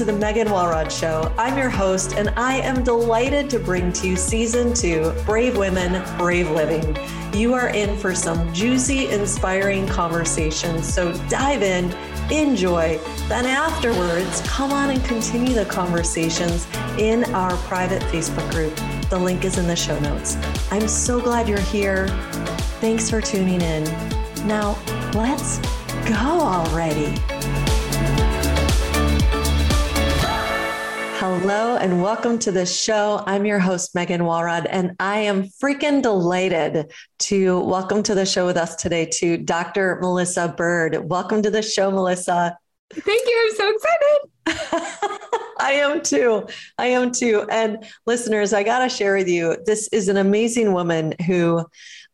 to the Megan Walrod Show. I'm your host, and I am delighted to bring to you season two Brave Women, Brave Living. You are in for some juicy, inspiring conversations. So dive in, enjoy, then afterwards, come on and continue the conversations in our private Facebook group. The link is in the show notes. I'm so glad you're here. Thanks for tuning in. Now, let's go already. Hello and welcome to the show. I'm your host, Megan Walrod, and I am freaking delighted to welcome to the show with us today to Dr. Melissa Bird. Welcome to the show, Melissa. Thank you. I'm so excited. I am too. I am too. And listeners, I got to share with you this is an amazing woman who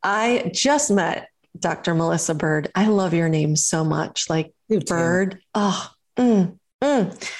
I just met, Dr. Melissa Bird. I love your name so much. Like Bird. Oh, mm, mm.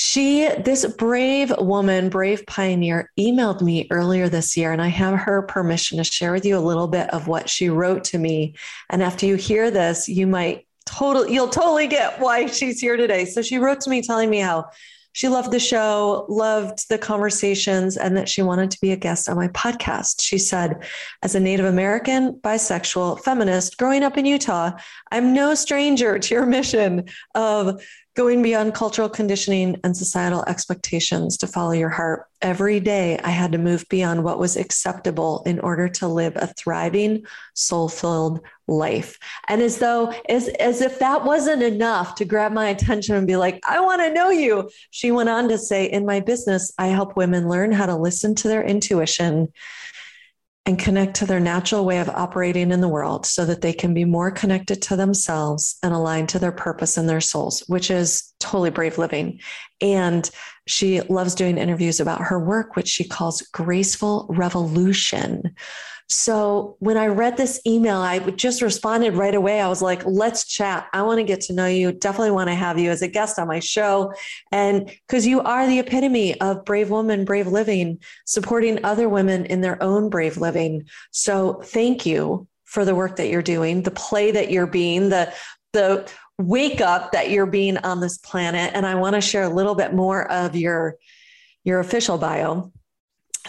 She, this brave woman, brave pioneer, emailed me earlier this year, and I have her permission to share with you a little bit of what she wrote to me. And after you hear this, you might totally, you'll totally get why she's here today. So she wrote to me telling me how she loved the show, loved the conversations, and that she wanted to be a guest on my podcast. She said, As a Native American, bisexual, feminist, growing up in Utah, I'm no stranger to your mission of going beyond cultural conditioning and societal expectations to follow your heart. Every day, I had to move beyond what was acceptable in order to live a thriving, soul filled life. And as though, as, as if that wasn't enough to grab my attention and be like, I want to know you, she went on to say, In my business, I help women learn how to listen to their intuition and connect to their natural way of operating in the world so that they can be more connected to themselves and aligned to their purpose and their souls, which is totally brave living. And she loves doing interviews about her work, which she calls graceful revolution. So when I read this email, I just responded right away. I was like, let's chat. I want to get to know you. Definitely want to have you as a guest on my show. And because you are the epitome of brave woman, brave living, supporting other women in their own brave living. So thank you for the work that you're doing, the play that you're being, the, the wake up that you're being on this planet. And I want to share a little bit more of your, your official bio.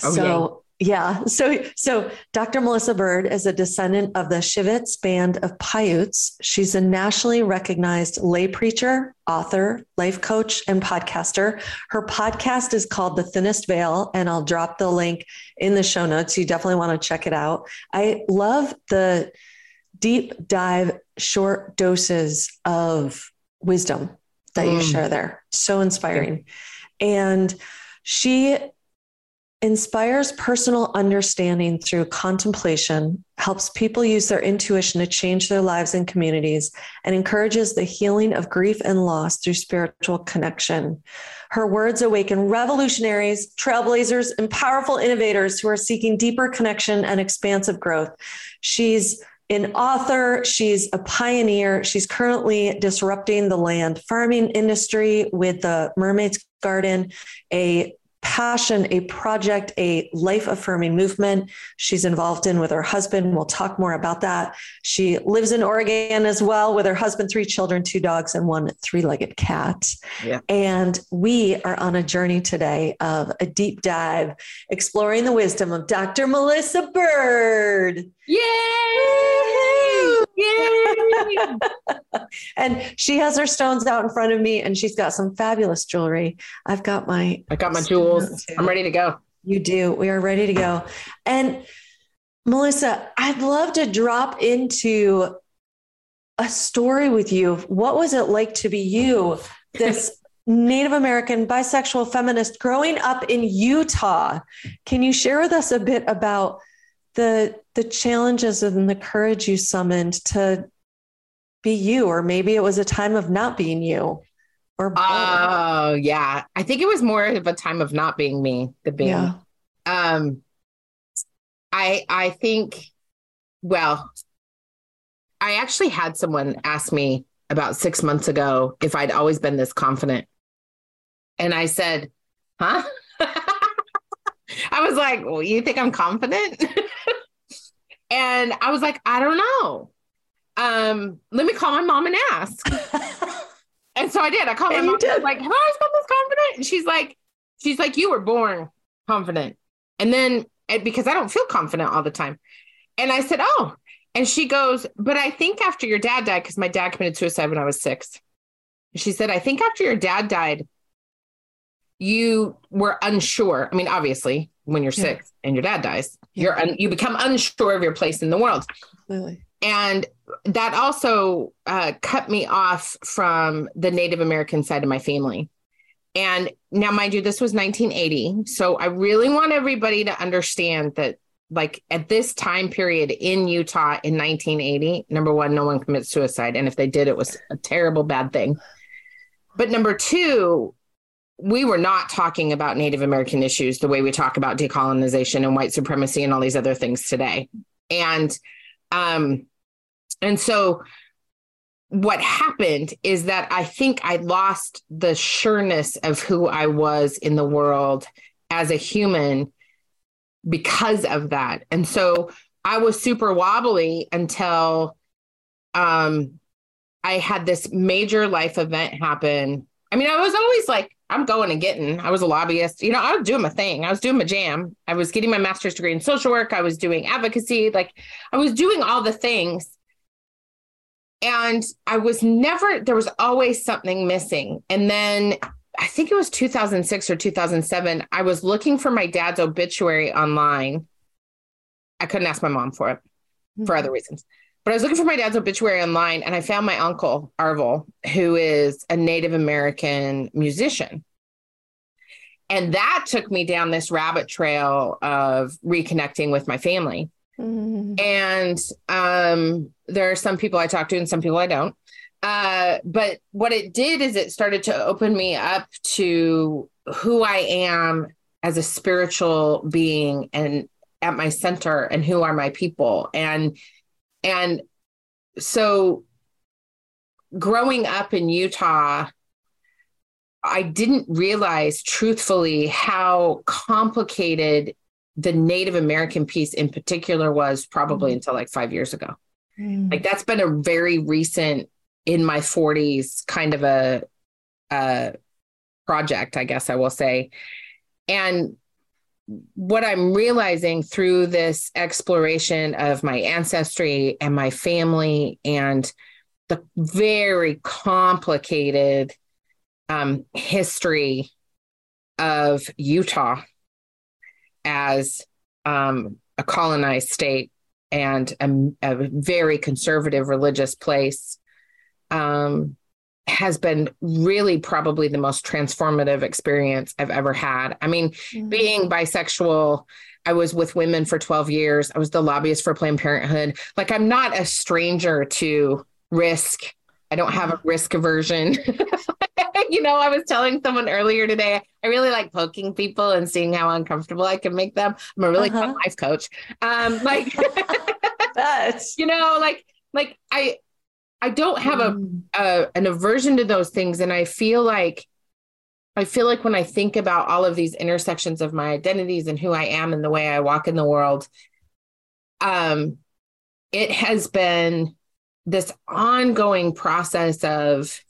Oh, so, yeah. So, so Dr. Melissa Bird is a descendant of the Shivwits band of Paiutes. She's a nationally recognized lay preacher, author, life coach, and podcaster. Her podcast is called The Thinnest Veil, and I'll drop the link in the show notes. You definitely want to check it out. I love the deep dive, short doses of wisdom that mm. you share there. So inspiring. And she inspires personal understanding through contemplation, helps people use their intuition to change their lives and communities, and encourages the healing of grief and loss through spiritual connection. Her words awaken revolutionaries, trailblazers, and powerful innovators who are seeking deeper connection and expansive growth. She's an author, she's a pioneer. She's currently disrupting the land farming industry with the Mermaid's Garden, a passion, a project, a life affirming movement she's involved in with her husband. We'll talk more about that. She lives in Oregon as well with her husband, three children, two dogs, and one three legged cat. Yeah. And we are on a journey today of a deep dive exploring the wisdom of Dr. Melissa Bird. Yay! Yay! and she has her stones out in front of me and she's got some fabulous jewelry. I've got my I got my jewels. I'm ready to go. You do. We are ready to go. And Melissa, I'd love to drop into a story with you. What was it like to be you, this Native American bisexual feminist growing up in Utah? Can you share with us a bit about the the challenges and the courage you summoned to be you or maybe it was a time of not being you or oh yeah. I think it was more of a time of not being me the being yeah. um i i think well i actually had someone ask me about six months ago if i'd always been this confident. And i said huh i was like well, you think i'm confident and i was like i don't know um, let me call my mom and ask. and so I did. I called and my mom. Did. like, have I always been this confident? And she's like, she's like, you were born confident. And then because I don't feel confident all the time. And I said, oh. And she goes, but I think after your dad died, because my dad committed suicide when I was six. She said, I think after your dad died, you were unsure. I mean, obviously, when you're yeah. six and your dad dies, yeah. you're un- you become unsure of your place in the world. Really? And that also uh, cut me off from the Native American side of my family. And now, mind you, this was 1980. So I really want everybody to understand that, like, at this time period in Utah in 1980, number one, no one commits suicide. And if they did, it was a terrible, bad thing. But number two, we were not talking about Native American issues the way we talk about decolonization and white supremacy and all these other things today. And um, and so what happened is that I think I lost the sureness of who I was in the world as a human because of that. And so I was super wobbly until um, I had this major life event happen. I mean, I was always like, I'm going and getting. I was a lobbyist. You know, I was doing my thing. I was doing my jam. I was getting my master's degree in social work. I was doing advocacy. Like I was doing all the things. And I was never, there was always something missing. And then I think it was 2006 or 2007, I was looking for my dad's obituary online. I couldn't ask my mom for it for hmm. other reasons. But I was looking for my dad's obituary online and I found my uncle, Arvel, who is a Native American musician. And that took me down this rabbit trail of reconnecting with my family. Mm-hmm. And um, there are some people I talk to and some people I don't. Uh, but what it did is it started to open me up to who I am as a spiritual being and at my center and who are my people. And and so growing up in Utah, I didn't realize truthfully how complicated the Native American piece in particular was probably mm. until like five years ago. Mm. Like that's been a very recent in my 40s kind of a, a project, I guess I will say. And what I'm realizing through this exploration of my ancestry and my family and the very complicated um, history of Utah as um, a colonized state and a, a very conservative religious place um, has been really probably the most transformative experience I've ever had. I mean, mm-hmm. being bisexual, I was with women for 12 years. I was the lobbyist for Planned Parenthood. Like, I'm not a stranger to risk. I don't have a mm-hmm. risk aversion. you know, I was telling someone earlier today, I really like poking people and seeing how uncomfortable I can make them. I'm a really uh-huh. fun life coach. Um, like, you know, like, like I, I don't have a, a an aversion to those things, and I feel like I feel like when I think about all of these intersections of my identities and who I am and the way I walk in the world, um, it has been this ongoing process of,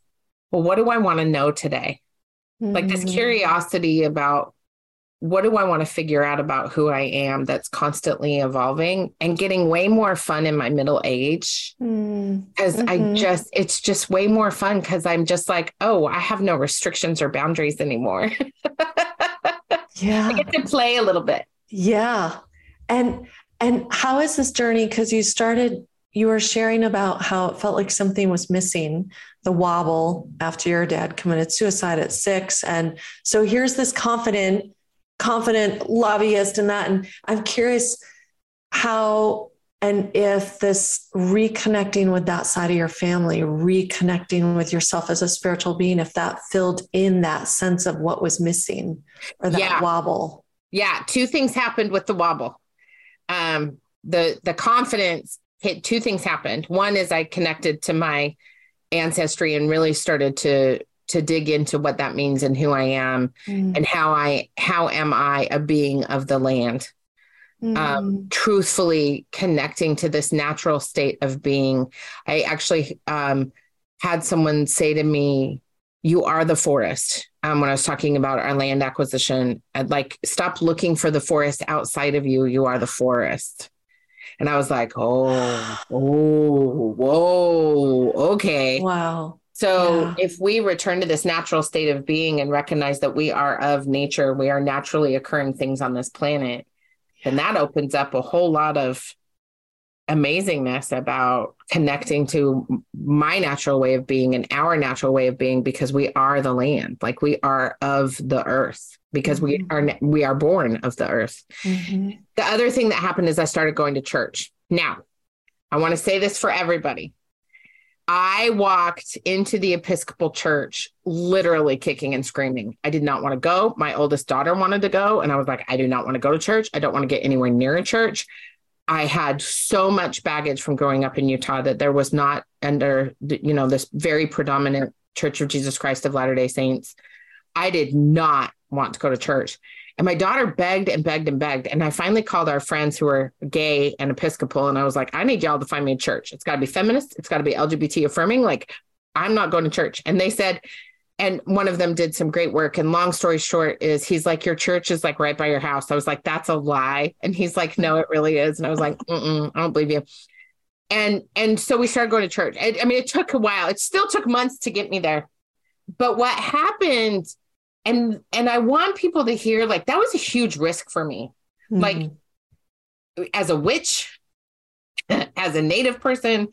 well, what do I want to know today? Mm-hmm. Like this mm. curiosity about what do I want to figure out about who I am that's constantly evolving and getting way more fun in my middle age. Because mm. mm-hmm. I just, it's just way more fun because I'm just like, oh, I have no restrictions or boundaries anymore. yeah. I get to play a little bit. Yeah. And, and how is this journey? Because you started, you were sharing about how it felt like something was missing the wobble after your dad committed suicide at six. And so here's this confident, confident lobbyist and that. And I'm curious how and if this reconnecting with that side of your family, reconnecting with yourself as a spiritual being, if that filled in that sense of what was missing or that yeah. wobble. Yeah, two things happened with the wobble. Um, the the confidence hit two things happened. One is I connected to my ancestry and really started to to dig into what that means and who I am mm. and how I how am I a being of the land. Mm. Um, truthfully connecting to this natural state of being. I actually um, had someone say to me, "You are the forest." um, when I was talking about our land acquisition. I'd like stop looking for the forest outside of you. You are the forest. And I was like, oh, oh, whoa, okay. Wow. So yeah. if we return to this natural state of being and recognize that we are of nature, we are naturally occurring things on this planet, then that opens up a whole lot of amazingness about connecting to my natural way of being and our natural way of being because we are the land like we are of the earth because mm-hmm. we are we are born of the earth mm-hmm. the other thing that happened is i started going to church now i want to say this for everybody i walked into the episcopal church literally kicking and screaming i did not want to go my oldest daughter wanted to go and i was like i do not want to go to church i don't want to get anywhere near a church I had so much baggage from growing up in Utah that there was not under, you know, this very predominant Church of Jesus Christ of Latter day Saints. I did not want to go to church. And my daughter begged and begged and begged. And I finally called our friends who are gay and Episcopal. And I was like, I need y'all to find me a church. It's got to be feminist. It's got to be LGBT affirming. Like, I'm not going to church. And they said, and one of them did some great work and long story short is he's like your church is like right by your house i was like that's a lie and he's like no it really is and i was like i don't believe you and and so we started going to church I, I mean it took a while it still took months to get me there but what happened and and i want people to hear like that was a huge risk for me mm-hmm. like as a witch as a native person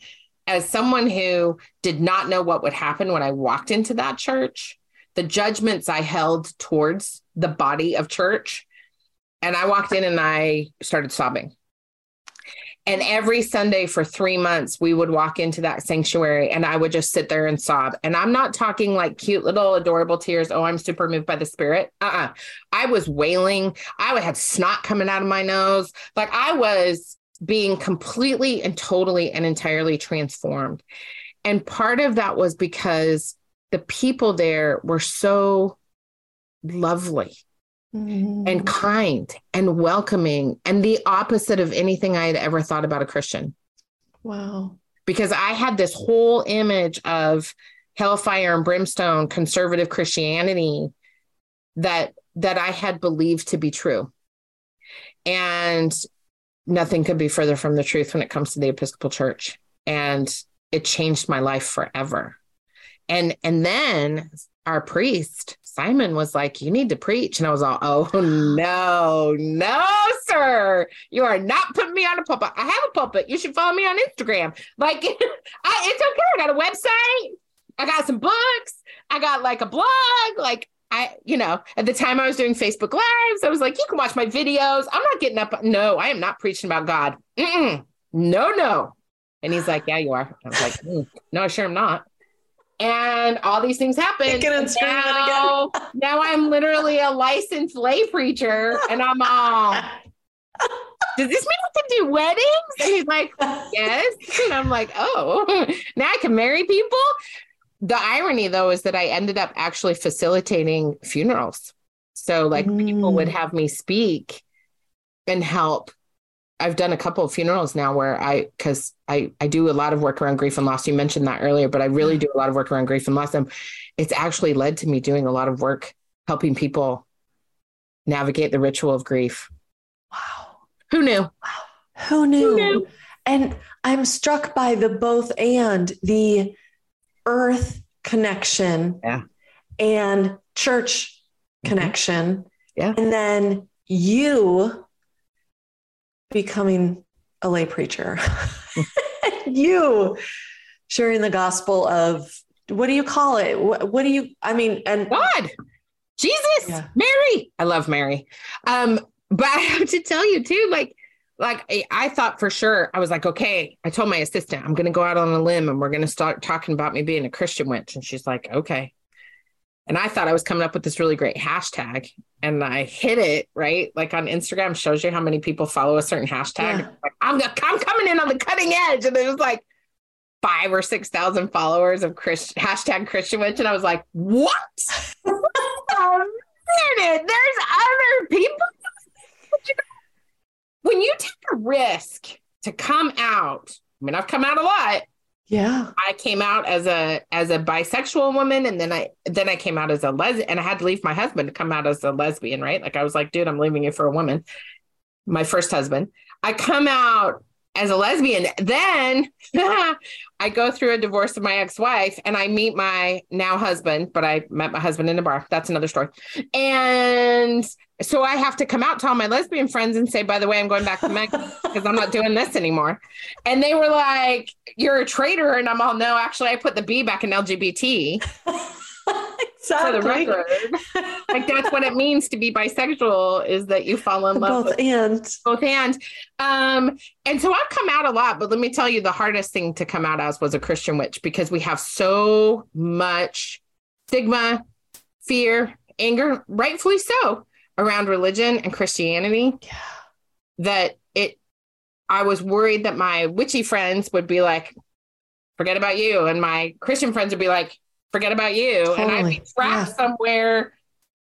as someone who did not know what would happen when I walked into that church, the judgments I held towards the body of church. And I walked in and I started sobbing. And every Sunday for three months, we would walk into that sanctuary and I would just sit there and sob. And I'm not talking like cute little adorable tears. Oh, I'm super moved by the spirit. Uh uh-uh. uh I was wailing. I would have snot coming out of my nose. Like I was being completely and totally and entirely transformed. And part of that was because the people there were so lovely mm-hmm. and kind and welcoming and the opposite of anything I had ever thought about a Christian. Wow. Because I had this whole image of hellfire and brimstone conservative Christianity that that I had believed to be true. And nothing could be further from the truth when it comes to the Episcopal Church. And it changed my life forever. And and then our priest, Simon, was like, You need to preach. And I was all, Oh no, no, sir. You are not putting me on a pulpit. I have a pulpit. You should follow me on Instagram. Like, I, it's okay. I got a website. I got some books. I got like a blog. Like, I, you know, at the time I was doing Facebook Lives, I was like, you can watch my videos. I'm not getting up. No, I am not preaching about God. Mm-mm. No, no. And he's like, yeah, you are. I was like, mm, no, I sure am not. And all these things happen. Now, now I'm literally a licensed lay preacher, and I'm all. Does this mean I can do weddings? And he's like, yes. And I'm like, oh, now I can marry people the irony though is that I ended up actually facilitating funerals. So like mm. people would mm. have me speak and help. I've done a couple of funerals now where I cuz I I do a lot of work around grief and loss. You mentioned that earlier, but I really do a lot of work around grief and loss and it's actually led to me doing a lot of work helping people navigate the ritual of grief. Wow. Who knew? Wow. Who knew? Who knew? And I'm struck by the both and the earth connection yeah. and church mm-hmm. connection. Yeah. And then you becoming a lay preacher. you sharing the gospel of what do you call it? What, what do you, I mean, and God, Jesus, yeah. Mary. I love Mary. Um, but I have to tell you too, like like I thought for sure, I was like, okay, I told my assistant, I'm going to go out on a limb and we're going to start talking about me being a Christian witch. And she's like, okay. And I thought I was coming up with this really great hashtag and I hit it, right? Like on Instagram shows you how many people follow a certain hashtag. Yeah. Like, I'm, I'm coming in on the cutting edge. And it was like five or 6,000 followers of Christ, hashtag Christian witch. And I was like, what? there's other people when you take a risk to come out, I mean, I've come out a lot, Yeah. I came out as a as a bisexual woman and then I then I came out as a lesbian and I had to leave my husband to come out as a lesbian, right? Like I was like, dude, I'm leaving you for a woman. My first husband. I come out as a lesbian. Then I go through a divorce of my ex-wife and I meet my now husband, but I met my husband in a bar. That's another story. And so I have to come out to all my lesbian friends and say, by the way, I'm going back to men because I'm not doing this anymore. And they were like, You're a traitor. And I'm all, No, actually, I put the B back in LGBT. exactly. For the record. like that's what it means to be bisexual is that you fall in love both and both and um and so I've come out a lot, but let me tell you the hardest thing to come out as was a Christian witch because we have so much stigma, fear, anger, rightfully so around religion and Christianity yeah. that it I was worried that my witchy friends would be like, forget about you. And my Christian friends would be like, forget about you. Totally. And I'd be trapped yeah. somewhere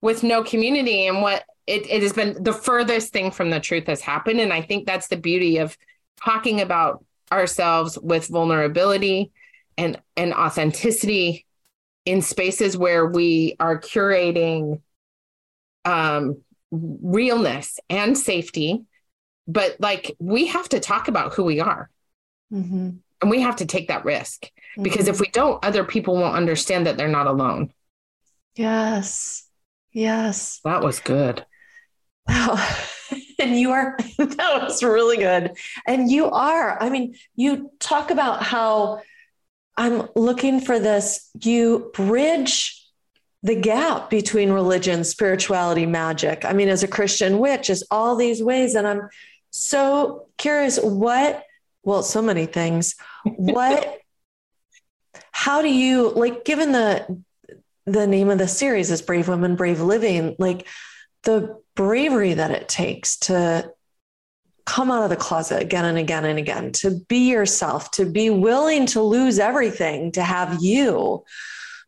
with no community. And what it, it has been the furthest thing from the truth has happened. And I think that's the beauty of talking about ourselves with vulnerability and, and authenticity in spaces where we are curating um, realness and safety. But like we have to talk about who we are. Mm-hmm. And we have to take that risk mm-hmm. because if we don't, other people won't understand that they're not alone. Yes. Yes. That was good. Wow. and you are, that was really good. And you are, I mean, you talk about how I'm looking for this, you bridge the gap between religion, spirituality, magic. I mean, as a Christian witch, is all these ways. And I'm so curious what, well, so many things. What, how do you like, given the, the name of the series is Brave Women, Brave Living, like the bravery that it takes to come out of the closet again and again and again, to be yourself, to be willing to lose everything, to have you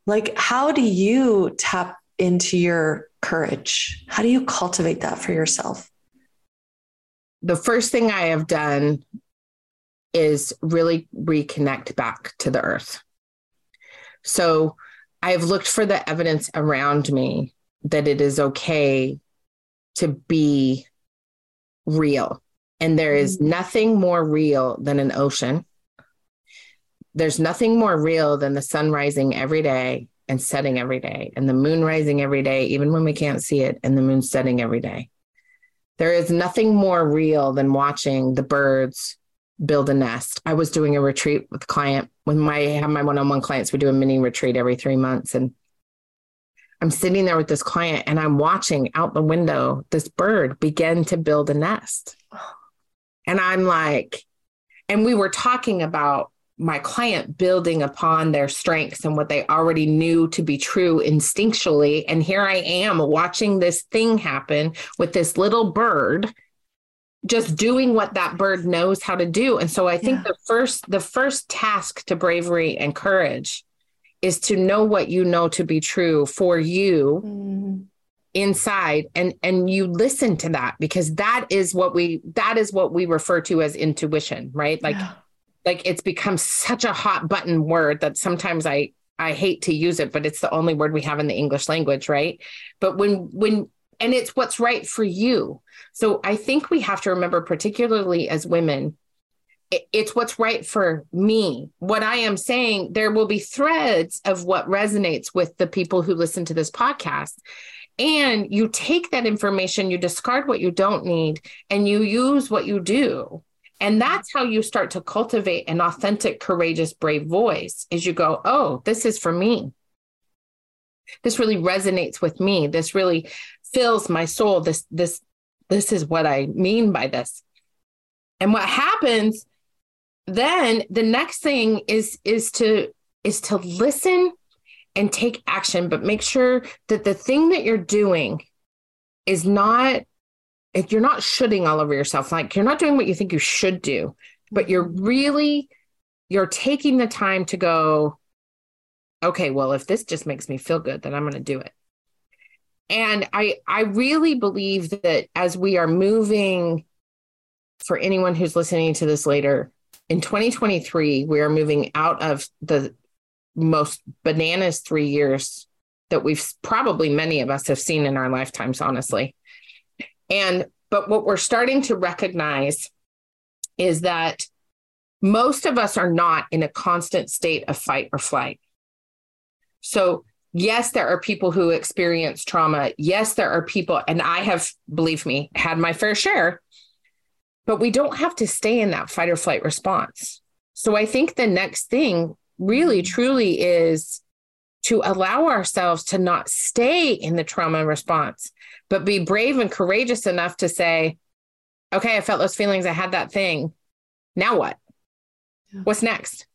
like, how do you tap into your courage? How do you cultivate that for yourself? The first thing I have done is really reconnect back to the earth. So I have looked for the evidence around me that it is okay to be real. And there is mm-hmm. nothing more real than an ocean there's nothing more real than the sun rising every day and setting every day, and the moon rising every day, even when we can't see it, and the moon setting every day. There is nothing more real than watching the birds build a nest. I was doing a retreat with a client when my have my one-on-one clients. We do a mini retreat every three months, and I'm sitting there with this client, and I'm watching out the window this bird begin to build a nest, and I'm like, and we were talking about my client building upon their strengths and what they already knew to be true instinctually. And here I am watching this thing happen with this little bird just doing what that bird knows how to do. And so I think yeah. the first the first task to bravery and courage is to know what you know to be true for you. Mm. inside and and you listen to that because that is what we that is what we refer to as intuition right like yeah like it's become such a hot button word that sometimes I I hate to use it, but it's the only word we have in the English language, right? But when when and it's what's right for you. So I think we have to remember, particularly as women, it's what's right for me. What I am saying, there will be threads of what resonates with the people who listen to this podcast. And you take that information, you discard what you don't need, and you use what you do. And that's how you start to cultivate an authentic, courageous, brave voice is you go, oh, this is for me. This really resonates with me. This really fills my soul. This, this, this is what I mean by this. And what happens then the next thing is is to is to listen and take action, but make sure that the thing that you're doing is not if you're not shoulding all over yourself, like you're not doing what you think you should do, but you're mm-hmm. really you're taking the time to go, okay, well, if this just makes me feel good, then I'm going to do it. And I I really believe that as we are moving for anyone who's listening to this later, in 2023, we are moving out of the most bananas three years that we've probably many of us have seen in our lifetimes, honestly. And, but what we're starting to recognize is that most of us are not in a constant state of fight or flight. So, yes, there are people who experience trauma. Yes, there are people, and I have, believe me, had my fair share, but we don't have to stay in that fight or flight response. So, I think the next thing really, mm. truly is to allow ourselves to not stay in the trauma response, but be brave and courageous enough to say, okay, I felt those feelings. I had that thing. Now what? Yeah. What's next?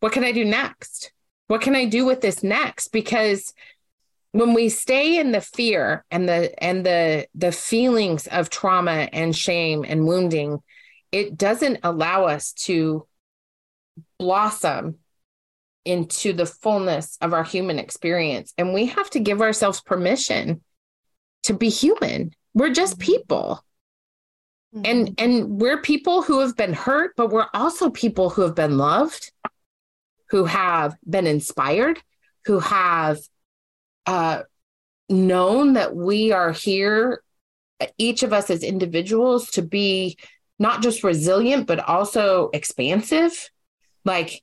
What can I do next? What can I do with this next? Because when we stay in the fear and the and the the feelings of trauma and shame and wounding, it doesn't allow us to blossom into the fullness of our human experience. And we have to give ourselves permission to be human. We're just mm-hmm. people. Mm-hmm. And and we're people who have been hurt, but we're also people who have been loved, who have been inspired, who have uh, known that we are here, each of us as individuals, to be not just resilient, but also expansive. Like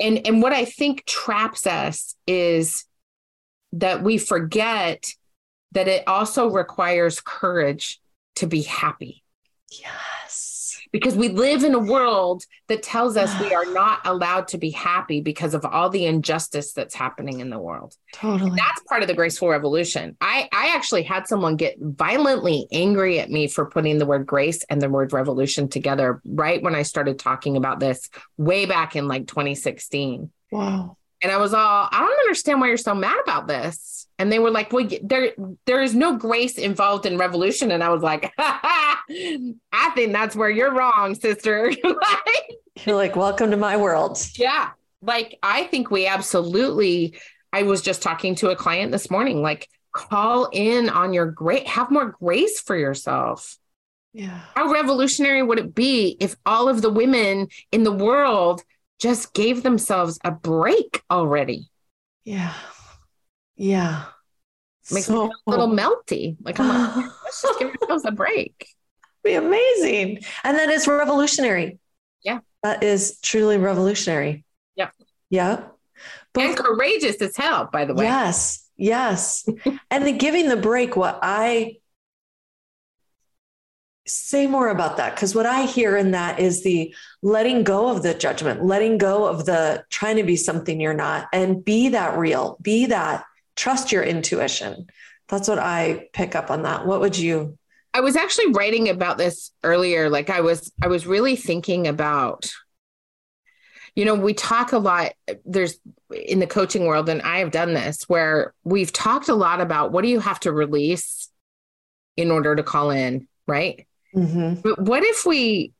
and and what i think traps us is that we forget that it also requires courage to be happy. Yes because we live in a world that tells us we are not allowed to be happy because of all the injustice that's happening in the world. Totally. And that's part of the graceful revolution. I I actually had someone get violently angry at me for putting the word grace and the word revolution together right when I started talking about this way back in like 2016. Wow. And I was all, I don't understand why you're so mad about this. And they were like, well, there, there is no grace involved in revolution. And I was like, I think that's where you're wrong, sister. like, you're like, welcome to my world. Yeah. Like, I think we absolutely, I was just talking to a client this morning, like, call in on your great, have more grace for yourself. Yeah. How revolutionary would it be if all of the women in the world just gave themselves a break already. Yeah. Yeah. Makes so, me a little melty. Like I'm like, let's just give ourselves a break. Be amazing. And that is revolutionary. Yeah. That is truly revolutionary. Yeah. Yeah. But, and courageous as hell, by the way. Yes. Yes. and the giving the break, what I say more about that because what i hear in that is the letting go of the judgment letting go of the trying to be something you're not and be that real be that trust your intuition. That's what i pick up on that. What would you? I was actually writing about this earlier. Like i was i was really thinking about you know we talk a lot there's in the coaching world and i have done this where we've talked a lot about what do you have to release in order to call in right Mm-hmm. But what if we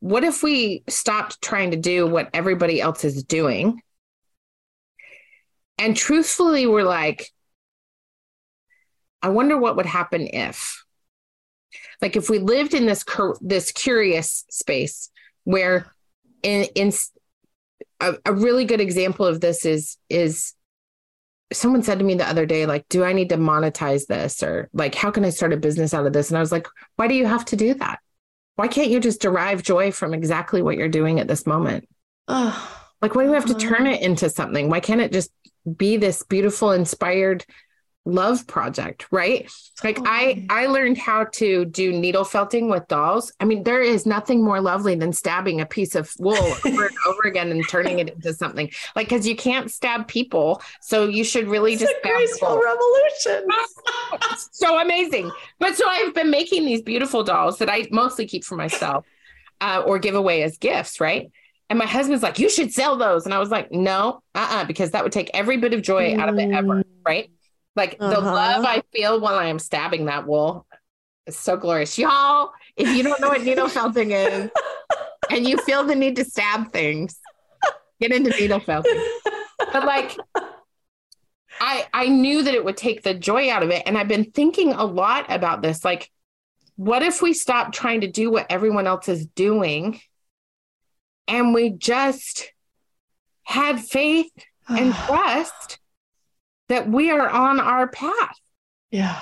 what if we stopped trying to do what everybody else is doing? And truthfully, we're like, I wonder what would happen if, like, if we lived in this cur- this curious space where, in in a, a really good example of this is is someone said to me the other day, like, do I need to monetize this? Or like, how can I start a business out of this? And I was like, why do you have to do that? Why can't you just derive joy from exactly what you're doing at this moment? Oh, like, why do we have to uh-huh. turn it into something? Why can't it just be this beautiful, inspired love project right like i i learned how to do needle felting with dolls i mean there is nothing more lovely than stabbing a piece of wool over and over again and turning it into something like because you can't stab people so you should really it's just a graceful revolution so amazing but so i've been making these beautiful dolls that i mostly keep for myself uh, or give away as gifts right and my husband's like, you should sell those. And I was like, no, uh uh-uh, because that would take every bit of joy out of it ever. Mm. Right. Like uh-huh. the love I feel while I am stabbing that wool is so glorious. Y'all, if you don't know what needle felting is and you feel the need to stab things, get into needle felting. But like I I knew that it would take the joy out of it. And I've been thinking a lot about this. Like, what if we stop trying to do what everyone else is doing and we just had faith and trust that we are on our path. Yeah.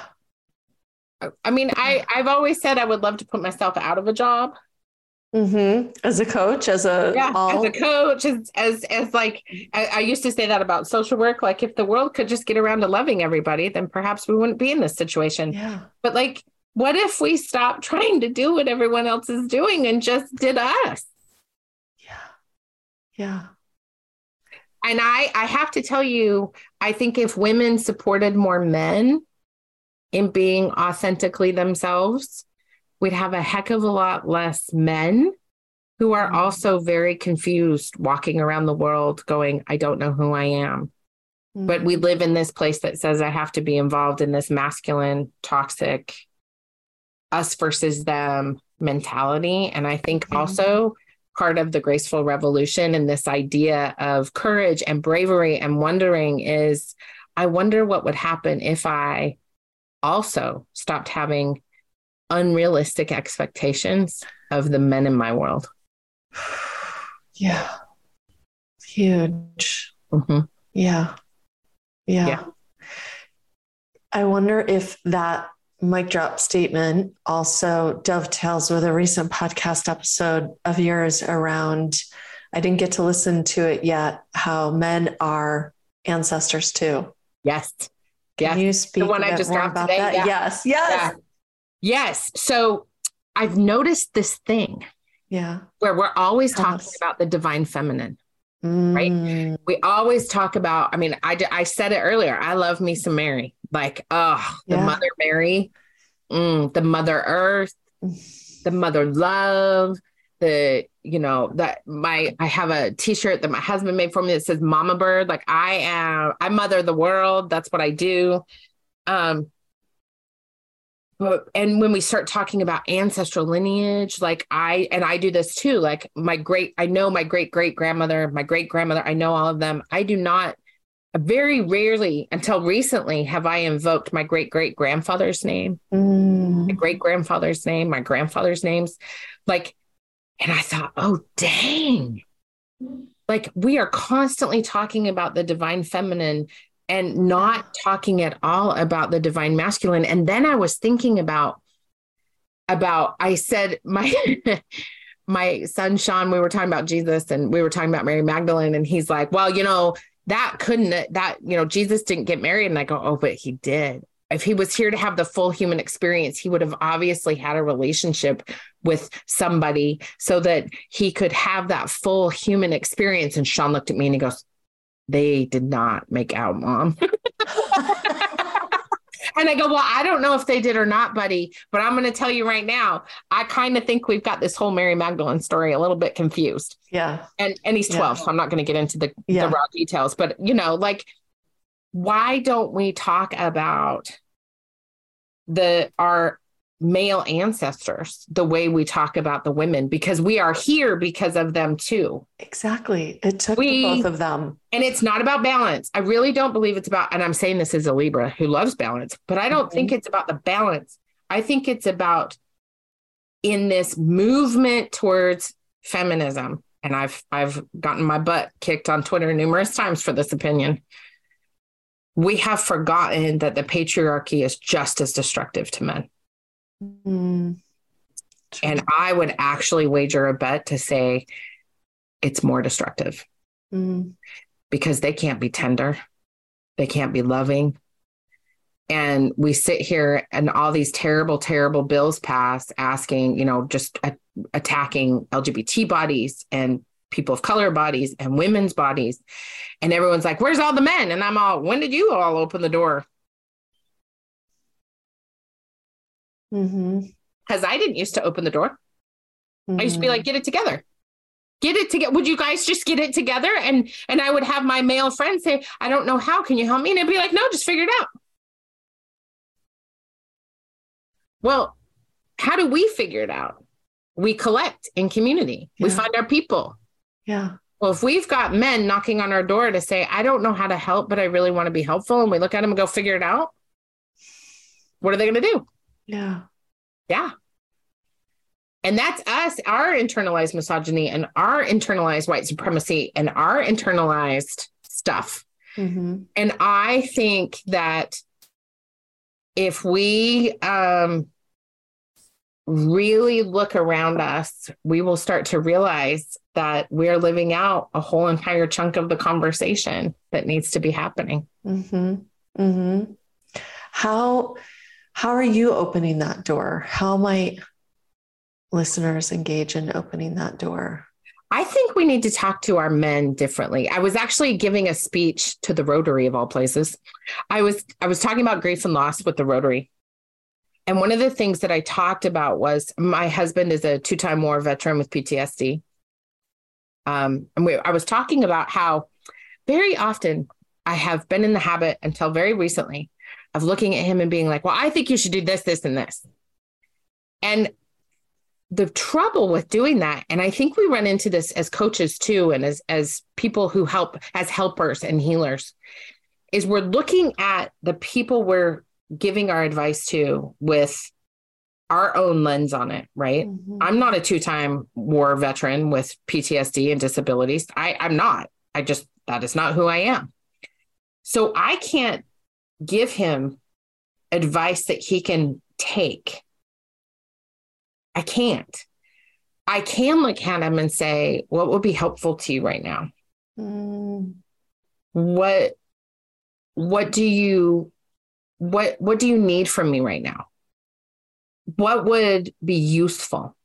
I mean, I, I've always said I would love to put myself out of a job. Mm-hmm. As a coach, as a yeah, all- as a coach, as as, as like I, I, used to say that about social work. Like if the world could just get around to loving everybody, then perhaps we wouldn't be in this situation. Yeah. But like, what if we stopped trying to do what everyone else is doing and just did us? Yeah. Yeah. And I I have to tell you, I think if women supported more men in being authentically themselves, we'd have a heck of a lot less men who are mm-hmm. also very confused walking around the world going, I don't know who I am. Mm-hmm. But we mm-hmm. live in this place that says I have to be involved in this masculine, toxic, us versus them mentality. And I think mm-hmm. also part of the graceful revolution and this idea of courage and bravery and wondering is I wonder what would happen if I also stopped having unrealistic expectations of the men in my world. Yeah. Huge. Mm-hmm. Yeah. yeah. Yeah. I wonder if that mic drop statement also dovetails with a recent podcast episode of yours around I didn't get to listen to it yet how men are ancestors too. Yes. Can you speak the one I just about today? that? Yeah. Yes. Yes. Yeah. Yes. So I've noticed this thing. Yeah. Where we're always Tell talking us. about the divine feminine. Mm. Right. We always talk about, I mean, I, I said it earlier. I love me some Mary. Like, oh, the yeah. Mother Mary, mm, the Mother Earth, the Mother Love, the, you know, that my, I have a t shirt that my husband made for me that says Mama Bird. Like, I am, I mother the world. That's what I do. Um, but and when we start talking about ancestral lineage like i and i do this too like my great i know my great great grandmother my great grandmother i know all of them i do not very rarely until recently have i invoked my great great grandfather's name. Mm. my great grandfather's name my grandfather's names. Like and i thought oh dang. Like we are constantly talking about the divine feminine and not talking at all about the divine masculine. And then i was thinking about about i said my my son sean we were talking about jesus and we were talking about mary magdalene. And he's like well you know that couldn't that you know jesus didn't get married. And i go oh but he did. If he was here to have the full human experience he would have obviously had a relationship with somebody so that he could have that full human experience. And sean looked at me and he goes they did not make out, mom. and I go, well, I don't know if they did or not, buddy, but I'm going to tell you right now, I kind of think we've got this whole Mary Magdalene story a little bit confused. Yeah. And and he's 12, yeah. so I'm not going to get into the, yeah. the raw details, but you know, like why don't we talk about the our male ancestors the way we talk about the women because we are here because of them too. Exactly. It took we, both of them. And it's not about balance. I really don't believe it's about, and I'm saying this as a Libra who loves balance, but I don't mm-hmm. think it's about the balance. I think it's about in this movement towards feminism. And I've I've gotten my butt kicked on Twitter numerous times for this opinion. We have forgotten that the patriarchy is just as destructive to men. Mm. And I would actually wager a bet to say it's more destructive mm. because they can't be tender, they can't be loving. And we sit here and all these terrible, terrible bills pass asking, you know, just a- attacking LGBT bodies and people of color bodies and women's bodies. And everyone's like, where's all the men? And I'm all, when did you all open the door? Because mm-hmm. I didn't used to open the door. Mm-hmm. I used to be like, mm-hmm. get it together. Get it together. Would you guys just get it together? And and I would have my male friends say, I don't know how. Can you help me? And I'd be like, no, just figure it out. Well, how do we figure it out? We collect in community. Yeah. We find our people. Yeah. Well, if we've got men knocking on our door to say, I don't know how to help, but I really want to be helpful, and we look at them and go, figure it out, what are they going to do? Yeah. Yeah. And that's us, our internalized misogyny and our internalized white supremacy and our internalized stuff. Mm-hmm. And I think that if we um, really look around us, we will start to realize that we're living out a whole entire chunk of the conversation that needs to be happening. Mm-hmm. Mm-hmm. How how are you opening that door? How might listeners engage in opening that door? I think we need to talk to our men differently. I was actually giving a speech to the Rotary of all places. I was I was talking about grief and loss with the Rotary. And one of the things that I talked about was my husband is a two-time war veteran with PTSD. Um, and we, I was talking about how very often I have been in the habit until very recently of looking at him and being like, well, I think you should do this, this, and this. And the trouble with doing that and i think we run into this as coaches too and as as people who help as helpers and healers is we're looking at the people we're giving our advice to with our own lens on it right mm-hmm. i'm not a two-time war veteran with ptsd and disabilities i i'm not i just that is not who i am so i can't give him advice that he can take I can't. I can look at him and say, what would be helpful to you right now? Mm. What what do you what what do you need from me right now? What would be useful?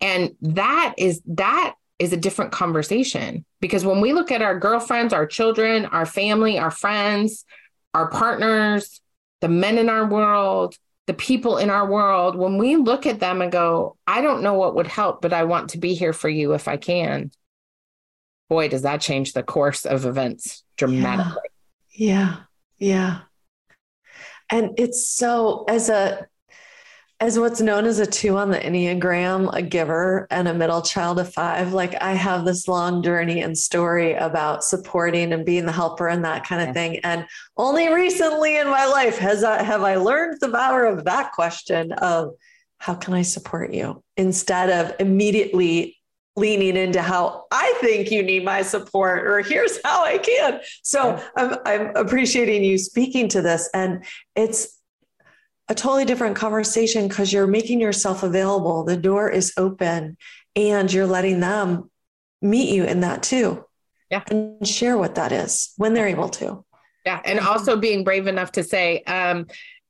And that is that is a different conversation because when we look at our girlfriends, our children, our family, our friends, our partners, the men in our world, the people in our world, when we look at them and go, I don't know what would help, but I want to be here for you if I can. Boy, does that change the course of events dramatically. Yeah. Yeah. yeah. And it's so, as a as what's known as a two on the Enneagram, a giver and a middle child of five, like I have this long journey and story about supporting and being the helper and that kind of thing. And only recently in my life has I, have I learned the power of that question of how can I support you instead of immediately leaning into how I think you need my support or here's how I can. So I'm, I'm appreciating you speaking to this. And it's a totally different conversation because you're making yourself available. The door is open and you're letting them meet you in that too. Yeah. And share what that is when they're able to. Yeah. And also being brave enough to say, um,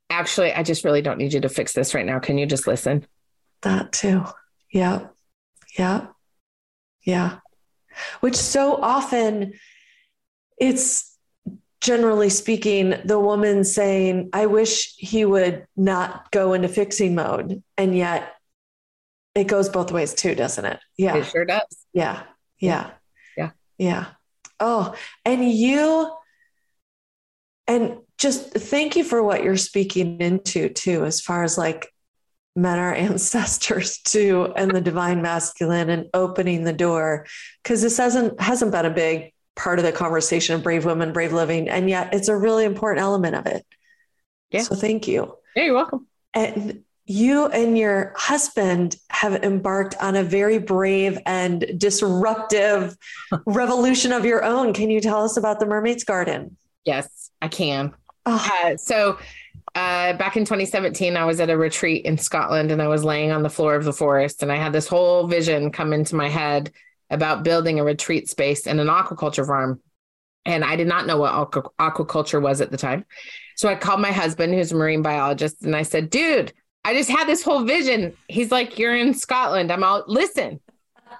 actually, I just really don't need you to fix this right now. Can you just listen? That too. Yeah. Yeah. Yeah. Which so often it's generally speaking, the woman saying, I wish he would not go into fixing mode. And yet it goes both ways too, doesn't it? Yeah. It sure does. Yeah. Yeah. Yeah. Yeah. Oh, and you, and just thank you for what you're speaking into too, as far as like men are ancestors too, and the divine masculine and opening the door. Cause this hasn't, hasn't been a big part of the conversation of brave women, brave living. And yet it's a really important element of it. Yeah. So thank you. Yeah, you're welcome. And you and your husband have embarked on a very brave and disruptive revolution of your own. Can you tell us about the Mermaid's Garden? Yes, I can. Oh. Uh, so, uh, back in 2017, I was at a retreat in Scotland and I was laying on the floor of the forest and I had this whole vision come into my head about building a retreat space and an aquaculture farm. And I did not know what aqu- aquaculture was at the time. So I called my husband, who's a marine biologist, and I said, dude, I just had this whole vision. He's like, You're in Scotland. I'm all, listen,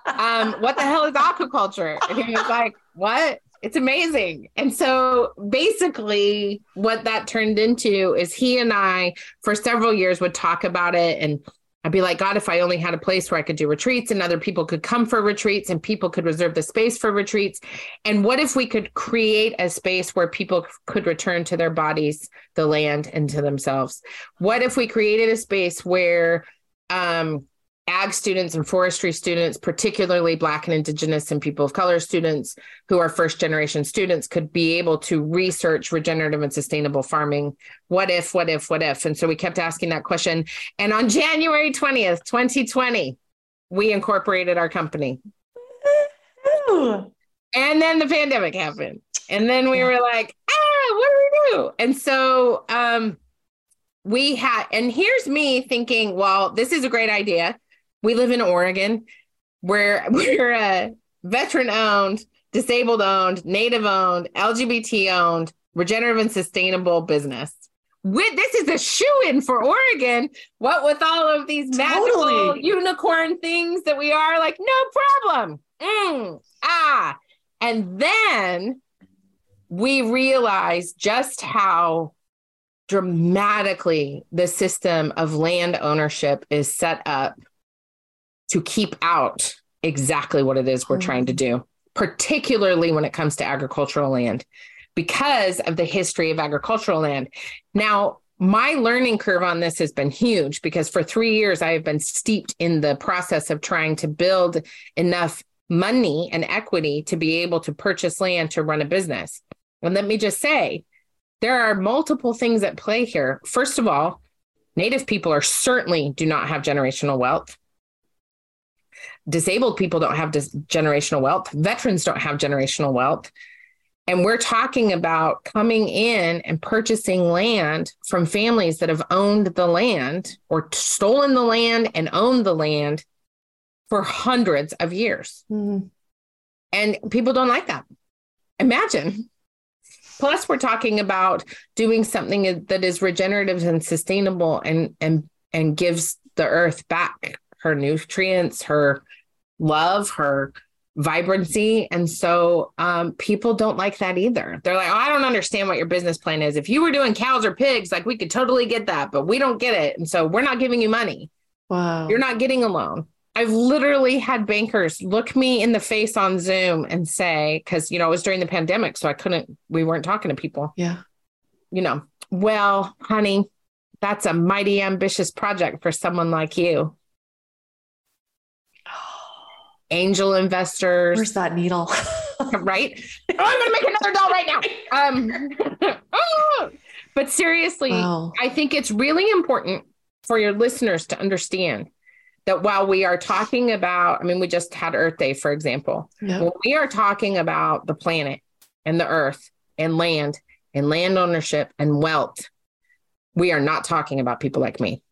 um, what the hell is aquaculture? And he was like, What? It's amazing. And so basically, what that turned into is he and I, for several years, would talk about it and I'd be like, God, if I only had a place where I could do retreats and other people could come for retreats and people could reserve the space for retreats. And what if we could create a space where people could return to their bodies, the land, and to themselves? What if we created a space where um, ag students and forestry students, particularly Black and Indigenous and people of color students who are first generation students, could be able to research regenerative and sustainable farming. What if, what if, what if? And so we kept asking that question. And on January 20th, 2020, we incorporated our company. And then the pandemic happened. And then we were like, ah, what do we do? And so um, we had, and here's me thinking, well, this is a great idea we live in Oregon. We're we're a veteran owned, disabled owned, native owned, LGBT owned, regenerative and sustainable business. With, this is a shoe in for Oregon. What with all of these magical totally. unicorn things that we are like, no problem. Mm, ah. And then we realize just how dramatically the system of land ownership is set up to keep out exactly what it is we're trying to mm-hmm. do, particularly when it comes to agricultural land, because of the history of agricultural land. Now, my learning curve on this has been huge because for three years I have been steeped in the process of trying to build enough money and equity to be able to purchase land to run a business. And let me just say, there are multiple things at play here. First of all, Native people are certainly do not have generational wealth disabled people don't have dis- generational wealth, veterans don't have generational wealth. And we're talking about coming in and purchasing land from families that have owned the land or stolen the land and owned the land for hundreds of years. Mm-hmm. And people don't like that. Imagine. Plus, we're talking about doing something that is regenerative and sustainable and and and gives the earth back her nutrients, her love, her vibrancy. And so um, people don't like that either. They're like, oh, I don't understand what your business plan is. If you were doing cows or pigs, like we could totally get that, but we don't get it. And so we're not giving you money. Wow. You're not getting a loan. I've literally had bankers look me in the face on Zoom and say, because, you know, it was during the pandemic. So I couldn't, we weren't talking to people. Yeah. You know, well, honey, that's a mighty ambitious project for someone like you angel investors. Where's that needle? right? Oh, I'm going to make another doll right now. Um, oh. But seriously, wow. I think it's really important for your listeners to understand that while we are talking about, I mean, we just had Earth Day, for example. Yep. When we are talking about the planet and the earth and land and land ownership and wealth, we are not talking about people like me.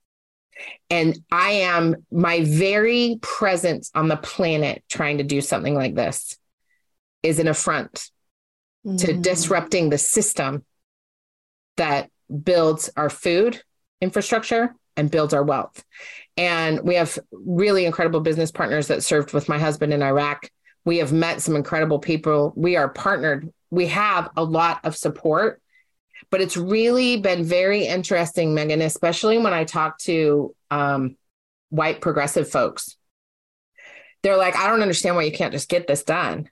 And I am my very presence on the planet trying to do something like this is an affront mm. to disrupting the system that builds our food infrastructure and builds our wealth. And we have really incredible business partners that served with my husband in Iraq. We have met some incredible people. We are partnered. We have a lot of support but it's really been very interesting, Megan, especially when I talk to um, white progressive folks. They're like, I don't understand why you can't just get this done.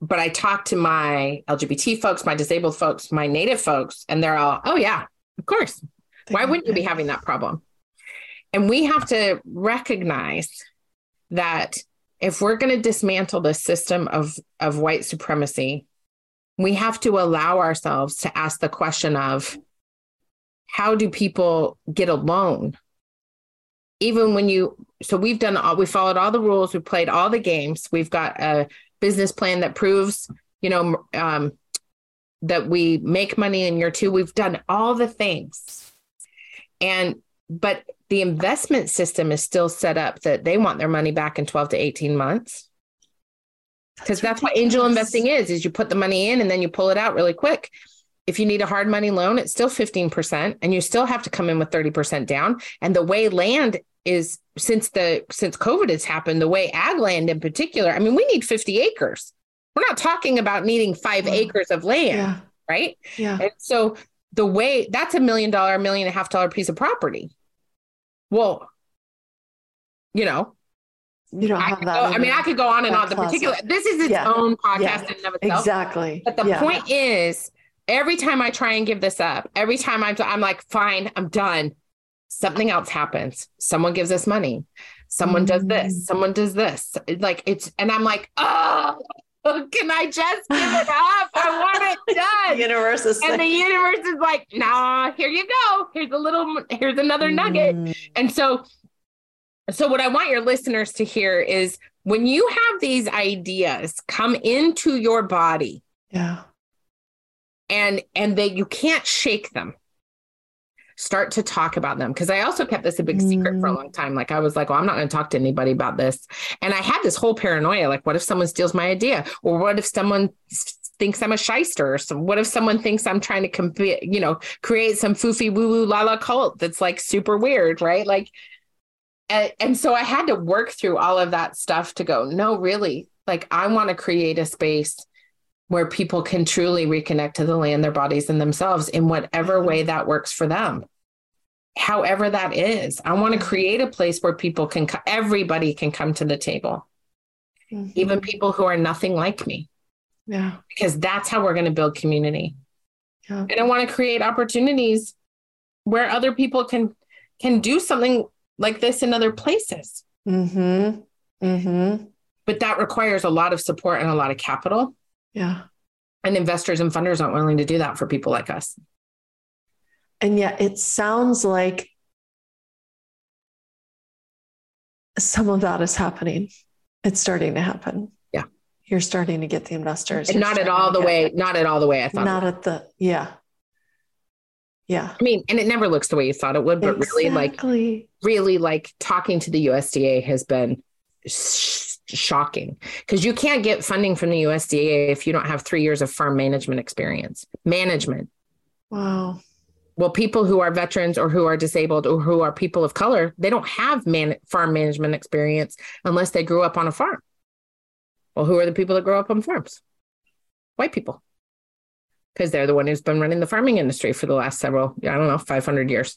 But I talk to my LGBT folks, my disabled folks, my native folks, and they're all, oh, yeah, of course. Why wouldn't you be having that problem? And we have to recognize that if we're going to dismantle the system of, of white supremacy, we have to allow ourselves to ask the question of how do people get a loan even when you so we've done all we followed all the rules we played all the games. We've got a business plan that proves you know um, that we make money in year two. We've done all the things. And but the investment system is still set up that they want their money back in 12 to 18 months because that's, that's what angel investing is is you put the money in and then you pull it out really quick. If you need a hard money loan it's still 15% and you still have to come in with 30% down. And the way land is since the since covid has happened the way ag land in particular i mean we need 50 acres. We're not talking about needing five yeah. acres of land yeah. right? Yeah. And so the way that's a million dollar million and a half dollar piece of property. Well you know you don't have that. Go, I mean, I could go on and on. The particular, this is its yeah. own podcast yeah. in and itself. Exactly. But the yeah. point is, every time I try and give this up, every time I'm, I'm like, fine, I'm done. Something else happens. Someone gives us money. Someone mm. does this, mm. someone does this. Like it's, and I'm like, oh, can I just give it up? I want it done. the universe is and the universe is like, nah, here you go. Here's a little, here's another nugget. Mm. And so, so what I want your listeners to hear is when you have these ideas come into your body. Yeah. And and that you can't shake them start to talk about them because I also kept this a big secret for a mm. long time. Like I was like, well, I'm not going to talk to anybody about this. And I had this whole paranoia like, what if someone steals my idea? Or what if someone thinks I'm a shyster? Or so what if someone thinks I'm trying to compete, you know, create some foofy woo woo la la cult that's like super weird, right? Like, and, and so I had to work through all of that stuff to go, no, really, like I want to create a space where people can truly reconnect to the land, their bodies, and themselves in whatever way that works for them. However, that is, I want to create a place where people can, everybody can come to the table, mm-hmm. even people who are nothing like me. Yeah. Because that's how we're going to build community. Yeah. And I want to create opportunities where other people can can do something like this in other places. Mm-hmm. Mm-hmm. But that requires a lot of support and a lot of capital. Yeah. And investors and funders aren't willing to do that for people like us. And yet it sounds like some of that is happening. It's starting to happen. Yeah. You're starting to get the investors. And not at all the way, not at all the way I thought. Not at the, yeah. Yeah. I mean, and it never looks the way you thought it would, but exactly. really like, really like talking to the USDA has been shocking because you can't get funding from the USDA if you don't have three years of farm management experience. Management. Wow. Well, people who are veterans or who are disabled or who are people of color, they don't have man- farm management experience unless they grew up on a farm. Well, who are the people that grow up on farms? White people. Because they're the one who's been running the farming industry for the last several, I don't know, 500 years.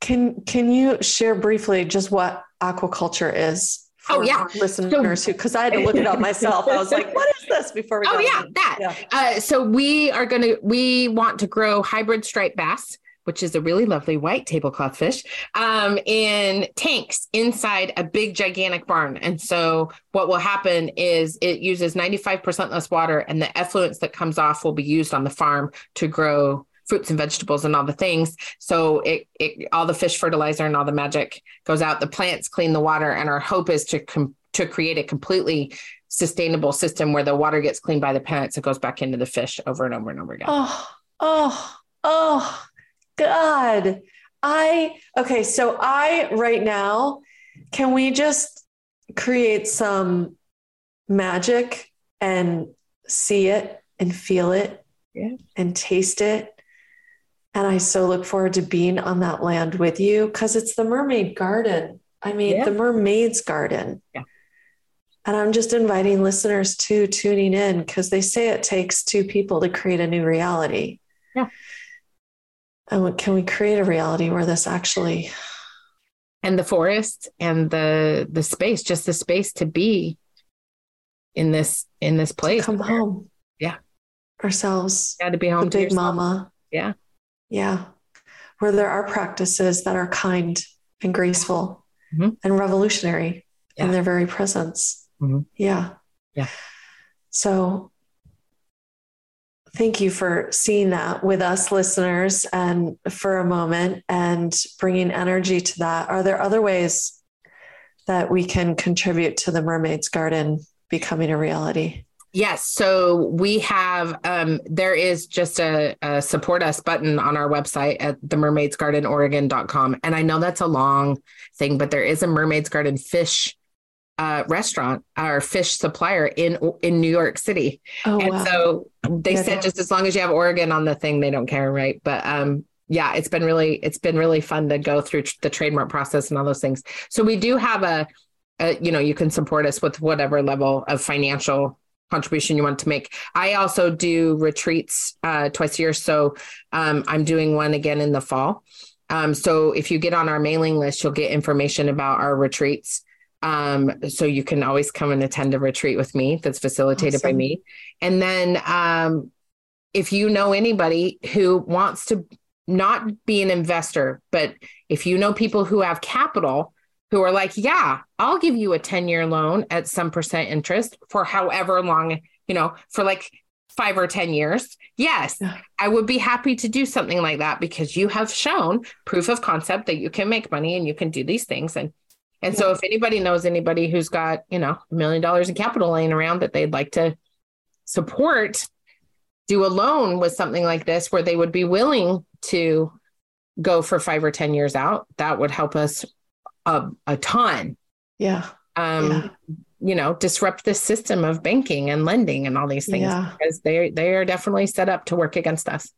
Can can you share briefly just what aquaculture is? oh yeah, listeners so, who because I had to look it up myself. I was like, what is this before we? Oh yeah, in? that. Yeah. Uh, so we are gonna we want to grow hybrid striped bass which is a really lovely white tablecloth fish, um, in tanks inside a big, gigantic barn. And so, what will happen is it uses 95% less water, and the effluence that comes off will be used on the farm to grow fruits and vegetables and all the things. So it, it all the fish fertilizer and all the magic goes out. The plants clean the water, and our hope is to com- to create a completely sustainable system where the water gets cleaned by the plants. It goes back into the fish over and over and over again. Oh, oh, oh, God. I okay. So I right now, can we just create some magic and see it and feel it yeah. and taste it and I so look forward to being on that land with you because it's the mermaid garden. I mean, yeah. the mermaid's garden. Yeah. And I'm just inviting listeners to tuning in because they say it takes two people to create a new reality. Yeah. And can we create a reality where this actually and the forest and the the space, just the space to be in this in this place. Come home. Yeah. Ourselves. Yeah, to be home the big yourself. mama. Yeah. Yeah. Where there are practices that are kind and graceful mm-hmm. and revolutionary yeah. in their very presence. Mm-hmm. Yeah. Yeah. So thank you for seeing that with us listeners and for a moment and bringing energy to that. Are there other ways that we can contribute to the mermaid's garden becoming a reality? Yes. So we have, um, there is just a, a, support us button on our website at the mermaidsgardenoregon.com. And I know that's a long thing, but there is a Mermaids Garden fish uh, restaurant or fish supplier in in New York City. Oh, and wow. so they yeah, said just as long as you have Oregon on the thing, they don't care, right? But um, yeah, it's been really it's been really fun to go through the trademark process and all those things. So we do have a, a you know you can support us with whatever level of financial contribution you want to make. I also do retreats uh, twice a year. So um, I'm doing one again in the fall. Um, so if you get on our mailing list, you'll get information about our retreats. Um, so you can always come and attend a retreat with me that's facilitated awesome. by me. And then um, if you know anybody who wants to not be an investor, but if you know people who have capital who are like, yeah, I'll give you a 10 year loan at some percent interest for however long, you know, for like five or 10 years. Yes. I would be happy to do something like that because you have shown proof of concept that you can make money and you can do these things. And and yeah. so if anybody knows anybody who's got, you know, a million dollars in capital laying around that they'd like to support, do a loan with something like this where they would be willing to go for five or 10 years out, that would help us a, a ton. Yeah. Um, yeah. you know, disrupt the system of banking and lending and all these things yeah. because they they are definitely set up to work against us.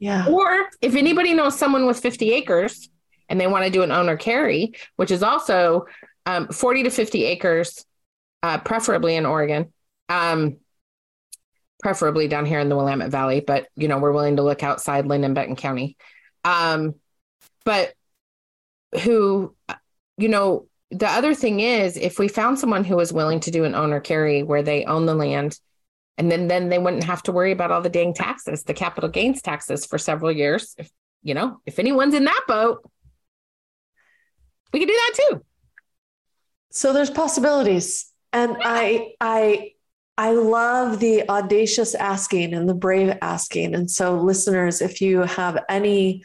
Yeah. Or if anybody knows someone with 50 acres and they want to do an owner carry, which is also um, 40 to 50 acres, uh, preferably in Oregon, um, preferably down here in the Willamette Valley, but you know, we're willing to look outside Linn and Benton County. Um, but who, you know, the other thing is if we found someone who was willing to do an owner carry where they own the land and then then they wouldn't have to worry about all the dang taxes, the capital gains taxes for several years. If you know, if anyone's in that boat, we can do that too. So there's possibilities. And I I I love the audacious asking and the brave asking. And so listeners, if you have any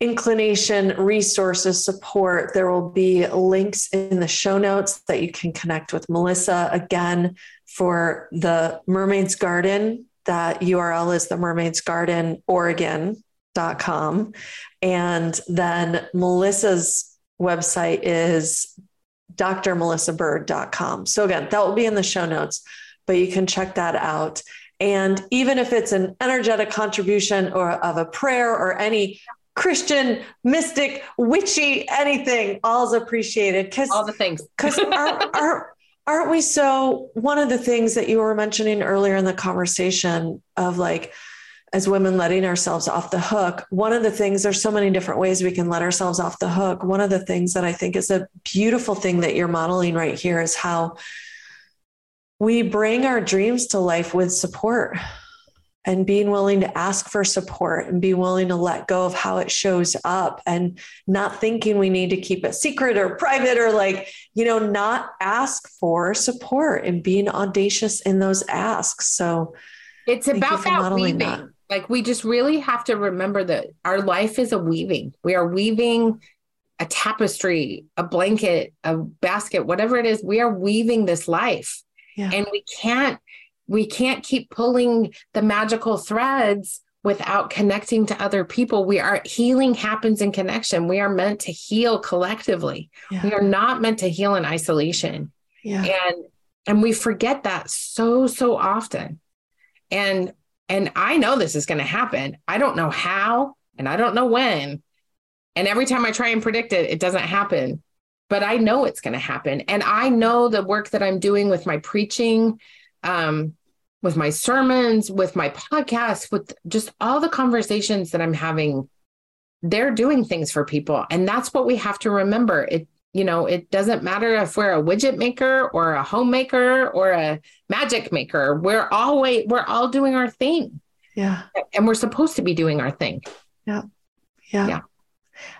inclination, resources, support, there will be links in the show notes that you can connect with Melissa again for the Mermaid's Garden. That URL is the Mermaid's Garden Oregon.com. And then Melissa's website is drmelissabird.com. So again, that will be in the show notes, but you can check that out. And even if it's an energetic contribution or of a prayer or any Christian, mystic, witchy, anything, all's appreciated. Because all the things. Because aren't, aren't, aren't we so? One of the things that you were mentioning earlier in the conversation of like, as women letting ourselves off the hook, one of the things, there's so many different ways we can let ourselves off the hook. One of the things that I think is a beautiful thing that you're modeling right here is how we bring our dreams to life with support and being willing to ask for support and be willing to let go of how it shows up and not thinking we need to keep it secret or private or like, you know, not ask for support and being audacious in those asks. So it's about that weaving. That. Like we just really have to remember that our life is a weaving. We are weaving a tapestry, a blanket, a basket, whatever it is, we are weaving this life. Yeah. And we can't we can't keep pulling the magical threads without connecting to other people. We are healing happens in connection. We are meant to heal collectively. Yeah. We are not meant to heal in isolation. Yeah. And and we forget that so so often. And and I know this is going to happen. I don't know how and I don't know when. And every time I try and predict it, it doesn't happen. But I know it's going to happen. And I know the work that I'm doing with my preaching um, with my sermons, with my podcasts, with just all the conversations that I'm having, they're doing things for people. And that's what we have to remember. It, you know, it doesn't matter if we're a widget maker or a homemaker or a magic maker. We're always we're all doing our thing. Yeah. And we're supposed to be doing our thing. Yeah. Yeah. Yeah.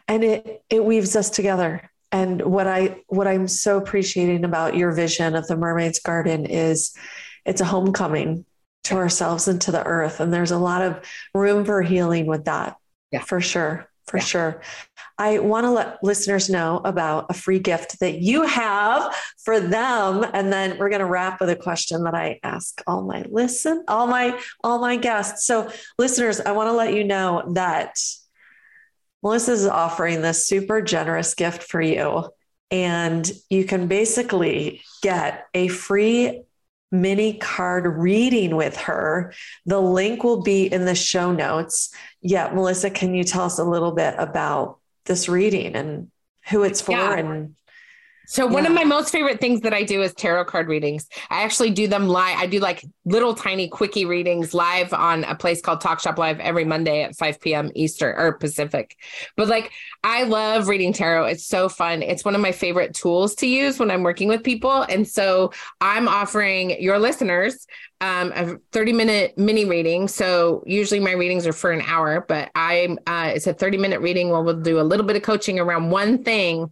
And it it weaves us together. And what I what I'm so appreciating about your vision of the mermaid's garden is it's a homecoming to ourselves and to the earth. And there's a lot of room for healing with that. Yeah. For sure. For yeah. sure. I want to let listeners know about a free gift that you have for them. And then we're going to wrap with a question that I ask all my listen, all my, all my guests. So listeners, I want to let you know that Melissa is offering this super generous gift for you. And you can basically get a free mini card reading with her. The link will be in the show notes. Yeah, Melissa, can you tell us a little bit about this reading and who it's for? Yeah. And So one of my most favorite things that I do is tarot card readings. I actually do them live. I do like little tiny quickie readings live on a place called Talk Shop Live every Monday at 5 p.m. Eastern or Pacific. But like I love reading tarot. It's so fun. It's one of my favorite tools to use when I'm working with people. And so I'm offering your listeners um, a 30 minute mini reading. So usually my readings are for an hour, but I'm uh, it's a 30 minute reading where we'll do a little bit of coaching around one thing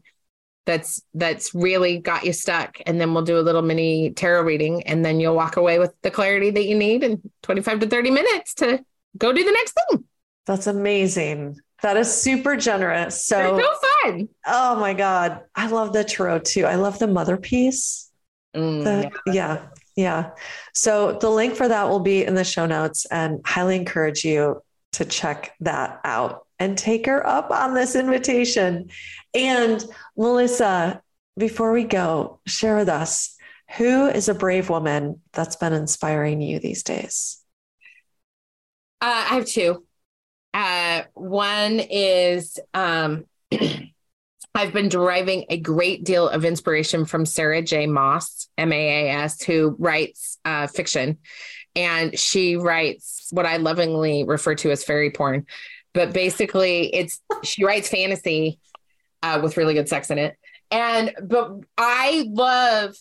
that's that's really got you stuck. And then we'll do a little mini tarot reading and then you'll walk away with the clarity that you need in 25 to 30 minutes to go do the next thing. That's amazing. That is super generous. So so fun. oh my god. I love the tarot too. I love the mother piece. Mm, the, yeah. yeah yeah. So the link for that will be in the show notes and highly encourage you to check that out and take her up on this invitation. And Melissa, before we go, share with us who is a brave woman that's been inspiring you these days? Uh, I have two. Uh, one is um, I've been deriving a great deal of inspiration from Sarah J. Maas, M A A S, who writes uh, fiction. And she writes what I lovingly refer to as fairy porn but basically it's she writes fantasy uh, with really good sex in it. And but i love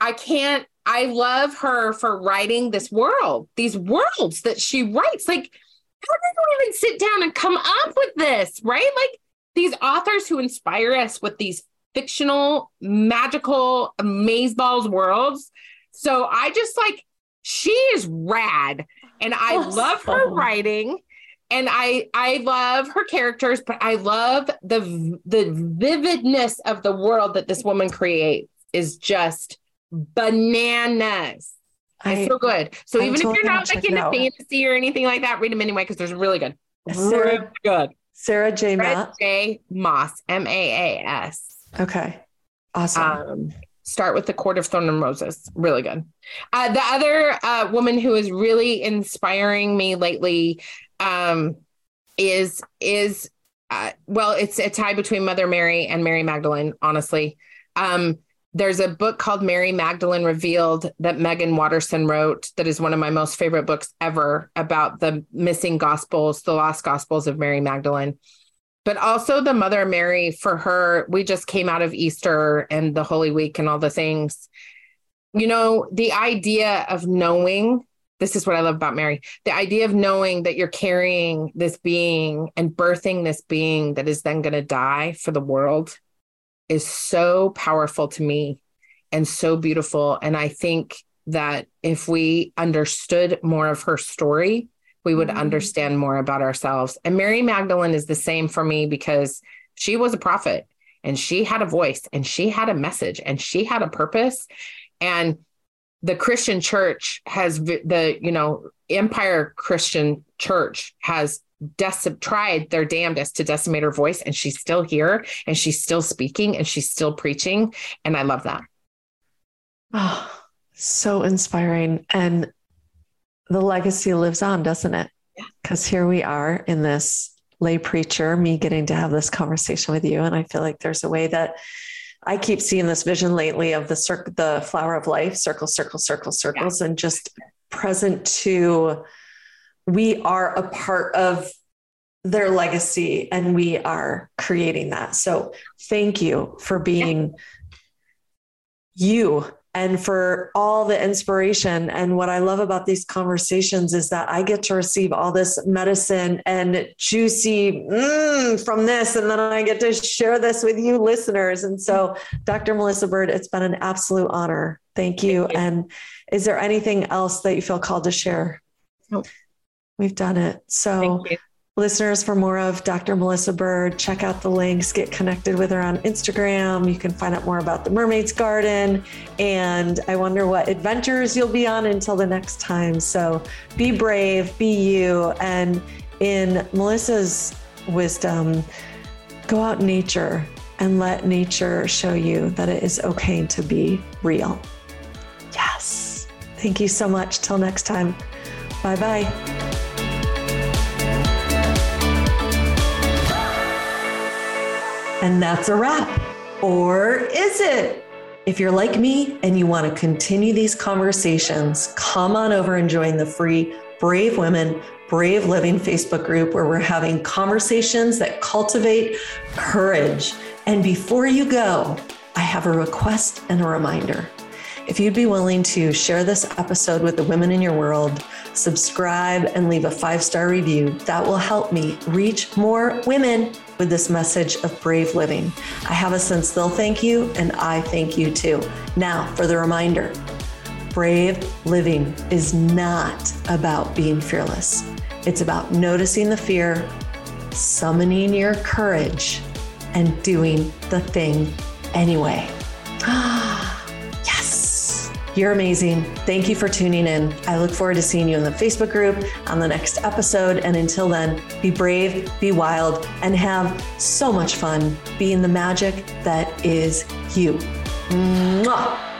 i can't i love her for writing this world these worlds that she writes. Like how did you even sit down and come up with this right? Like these authors who inspire us with these fictional magical amazeballs worlds. So i just like she is rad. And i oh, love her writing and I I love her characters, but I love the the vividness of the world that this woman creates is just bananas. I, it's so good. So I even if you're not like into fantasy or anything like that, read them anyway because they're really good. Sarah, really good. Sarah J. Maas. J. Maas, M A A S. Okay. Awesome. Um, start with the Court of Thorn and Roses. Really good. Uh, the other uh, woman who is really inspiring me lately um, is is uh, well, it's a tie between Mother Mary and Mary Magdalene. Honestly, um, there's a book called Mary Magdalene Revealed that Meggan Watterson wrote. That is one of my most favorite books ever about the missing Gospels, the lost Gospels of Mary Magdalene. But also the Mother Mary for her. We just came out of Easter and the Holy Week and all the things. You know, the idea of knowing this is what I love about Mary. The idea of knowing that you're carrying this being and birthing this being that is then going to die for the world is so powerful to me and so beautiful. And I think that if we understood more of her story, we would mm-hmm. understand more about ourselves. And Mary Magdalene is the same for me because she was a prophet and she had a voice and she had a message and she had a purpose. And the Christian church has the, you know, Empire Christian Church has tried their damnedest to decimate her voice, and she's still here and she's still speaking and she's still preaching. And I love that. Oh, so inspiring. And the legacy lives on, doesn't it? Because yeah. here we are in this lay preacher, me getting to have this conversation with you. And I feel like there's a way that I keep seeing this vision lately of the circle, the flower of life, circle, circle, circle, circles, yeah. and just present to we are a part of their legacy and we are creating that. So thank you for being yeah. you and for all the inspiration. And what I love about these conversations is that I get to receive all this medicine and juicy mm, from this. And then I get to share this with you listeners. And so, Dr. Melissa Bird, it's been an absolute honor. Thank you. Thank you. And is there anything else that you feel called to share? Nope. We've done it. So, listeners for more of Dr. Melissa Bird, check out the links, get connected with her on Instagram. You can find out more about the Mermaid's Garden. And I wonder what adventures you'll be on until the next time. So be brave, be you. And in Melissa's wisdom, go out in nature and let nature show you that it is okay to be real. Yes. Thank you so much. Till next time. Bye bye. And that's a wrap. Or is it? If you're like me and you want to continue these conversations, come on over and join the free Brave Women, Brave Living Facebook group where we're having conversations that cultivate courage. And before you go, I have a request and a reminder. If you'd be willing to share this episode with the women in your world, subscribe, and leave a five star review, that will help me reach more women with this message of brave living. I have a sense they'll thank you, and I thank you too. Now, for the reminder brave living is not about being fearless, it's about noticing the fear, summoning your courage, and doing the thing anyway. Ah, you're amazing. Thank you for tuning in. I look forward to seeing you in the Facebook group on the next episode. And until then, be brave, be wild, and have so much fun being the magic that is you. Mwah!